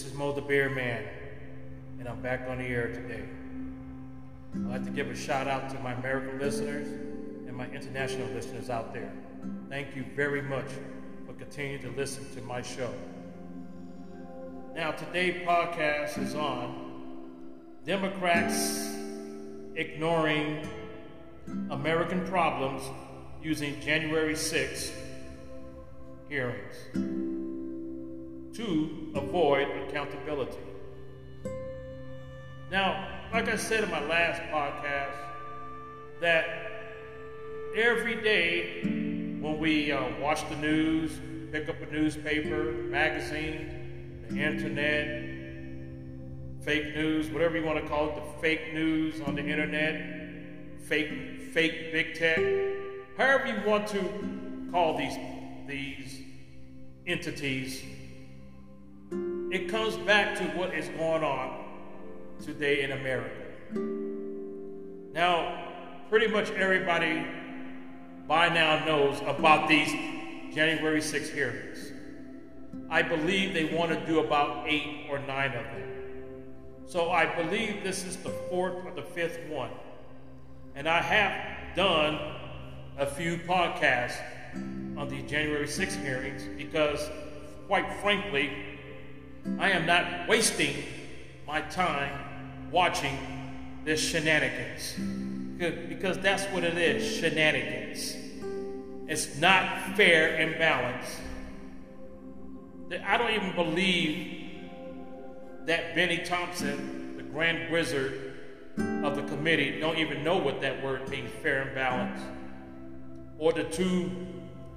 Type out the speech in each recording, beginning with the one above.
This is Mo the Beer Man, and I'm back on the air today. I'd like to give a shout out to my American listeners and my international listeners out there. Thank you very much for continuing to listen to my show. Now, today's podcast is on Democrats ignoring American problems using January 6 hearings to avoid accountability. Now, like I said in my last podcast, that every day when we uh, watch the news, pick up a newspaper, magazine, the internet, fake news, whatever you want to call it, the fake news on the internet, fake fake big tech, however you want to call these these entities, it comes back to what is going on today in America. Now, pretty much everybody by now knows about these January 6 hearings. I believe they want to do about eight or nine of them. So I believe this is the fourth or the fifth one. And I have done a few podcasts on the January 6 hearings because, quite frankly, I am not wasting my time watching this shenanigans. Because that's what it is shenanigans. It's not fair and balanced. I don't even believe that Bennie Thompson, the grand wizard of the committee, don't even know what that word means fair and balanced. Or the two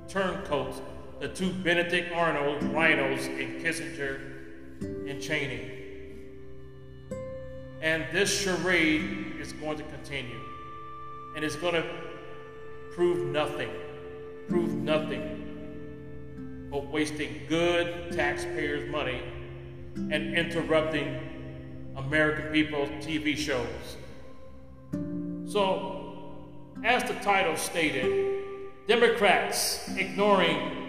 turncoats, the two Benedict Arnold rhinos in Kinzinger and Cheney. And this charade is going to continue. And it's going to prove nothing, prove nothing but wasting good taxpayers' money and interrupting American people's TV shows. So, as the title stated, Democrats ignoring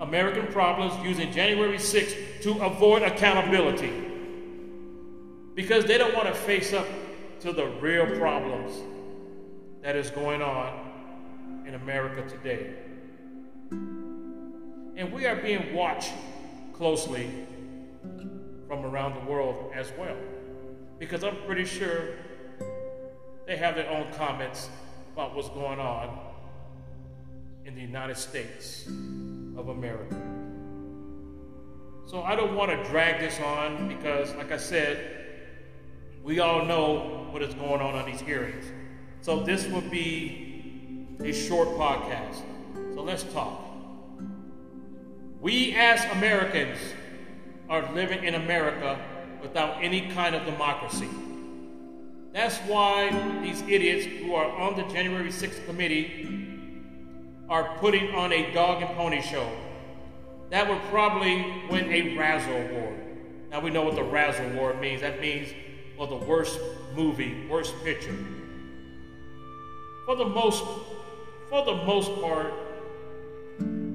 American problems using January 6th to avoid accountability. Because they don't want to face up to the real problems that is going on in America today. And we are being watched closely from around the world as well. Because I'm pretty sure they have their own comments about what's going on in the United States of America. So I don't want to drag this on because, like I said, we all know what is going on on these hearings. So this will be a short podcast. So let's talk. We as Americans are living in America without any kind of democracy. That's why these idiots who are on the January 6th committee are putting on a dog and pony show. That would probably win a Razzle Award. Now we know what the Razzle Award means. That means, well, the worst movie, worst picture. For the most, for the most part,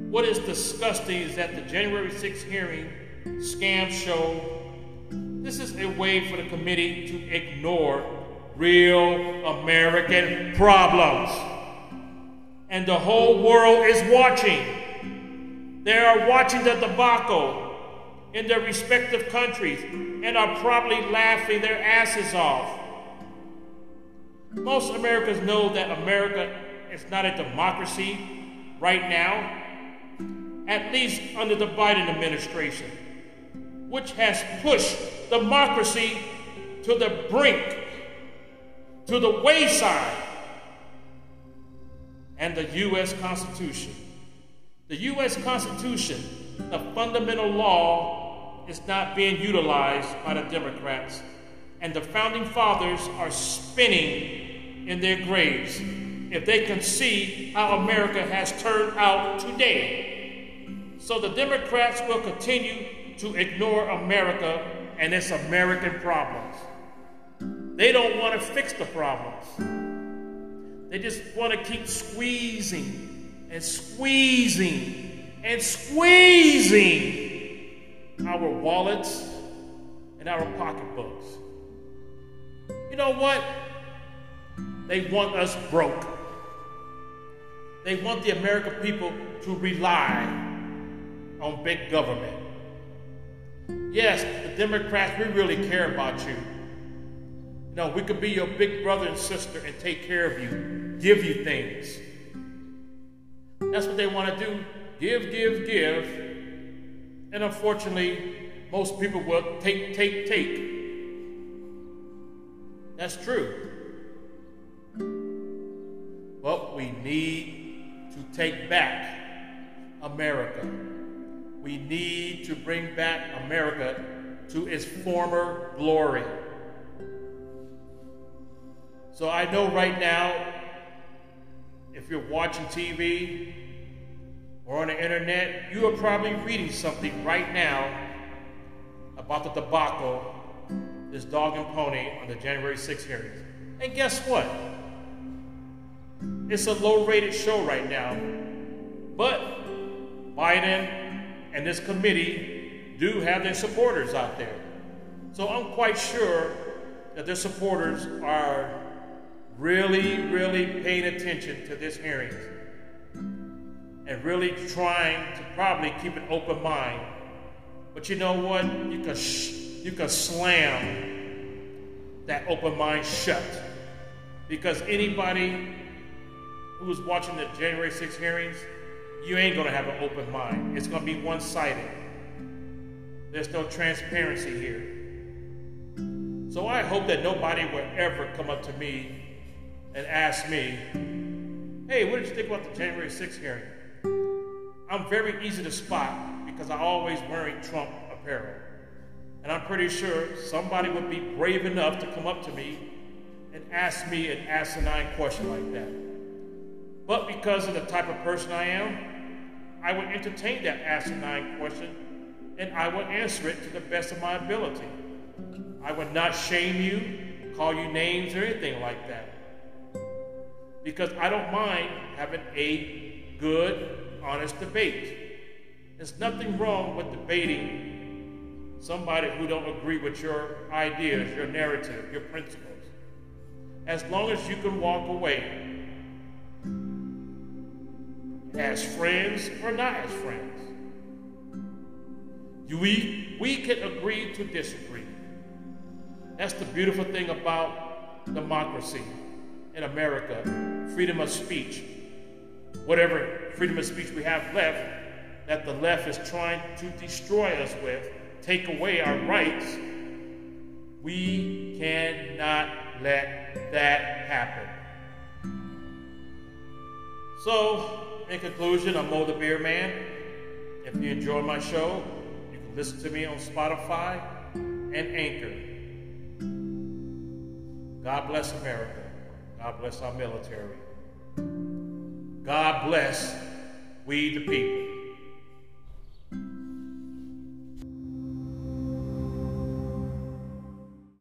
what is disgusting is that the January 6th hearing scam show. This is a way for the committee to ignore real American problems and the whole world is watching. They are watching the debacle in their respective countries and are probably laughing their asses off. Most Americans know that America is not a democracy right now, at least under the Biden administration, which has pushed democracy to the brink, to the wayside and the U.S. Constitution. The U.S. Constitution, the fundamental law, is not being utilized by the Democrats, and the founding fathers are spinning in their graves if they can see how America has turned out today. So the Democrats will continue to ignore America and its American problems. They don't want to fix the problems. They just want to keep squeezing and squeezing and squeezing our wallets, and our pocketbooks. You know what? They want us broke. They want the American people to rely on big government. Yes, the Democrats, we really care about you. No, we could be your big brother and sister and take care of you, give you things. That's what they want to do give, give, give. And unfortunately, most people will take, take, take. That's true. But we need to take back America. We need to bring back America to its former glory. So I know right now, if you're watching TV or on the internet, you are probably reading something right now about the debacle, this dog and pony on the January 6th hearings. And guess what? It's a low rated show right now. But Biden and this committee do have their supporters out there. So I'm quite sure that their supporters are really, really paying attention to this hearing and really trying to probably keep an open mind. But you know what? You can, sh- you can slam that open mind shut because anybody who's watching the January 6 hearings, you ain't going to have an open mind. It's going to be one sided. There's no transparency here. So I hope that nobody will ever come up to me and ask me, hey, what did you think about the January 6th hearing? I'm very easy to spot because I always wearing Trump apparel. And I'm pretty sure somebody would be brave enough to come up to me and ask me an asinine question like that. But because of the type of person I am, I would entertain that asinine question and I would answer it to the best of my ability. I would not shame you, call you names or anything like that because I don't mind having a good, honest debate. There's nothing wrong with debating somebody who don't agree with your ideas, your narrative, your principles. As long as you can walk away as friends or not as friends. We, we can agree to disagree. That's the beautiful thing about democracy in America freedom of speech. Whatever freedom of speech we have left, that the left is trying to destroy us with, take away our rights, we cannot let that happen. So, in conclusion, I'm Mo the Beer Man. If you enjoy my show, you can listen to me on Spotify and Anchor. God bless America. God bless our military. God bless we the people.